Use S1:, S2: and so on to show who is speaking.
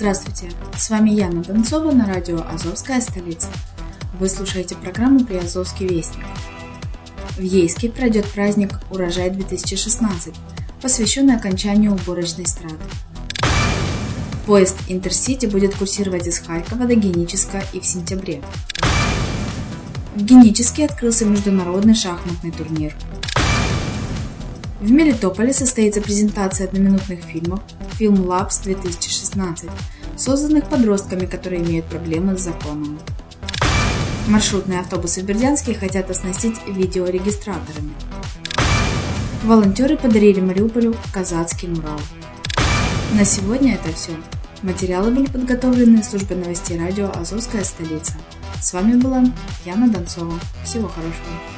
S1: Здравствуйте, с вами Яна Донцова на радио «Азовская столица». Вы слушаете программу «Приазовский вестник». В Ейске пройдет праздник «Урожай-2016», посвященный окончанию уборочной страты. Поезд Интерсити будет курсировать из Харькова до Геническа и в сентябре. В Геническе открылся международный шахматный турнир. В Мелитополе состоится презентация одноминутных фильмов «Фильм Labs 2016», созданных подростками, которые имеют проблемы с законом. Маршрутные автобусы в Бердянске хотят оснастить видеорегистраторами. Волонтеры подарили Мариуполю казацкий мурал. На сегодня это все. Материалы были подготовлены службой новостей радио «Азовская столица». С вами была Яна Донцова. Всего хорошего.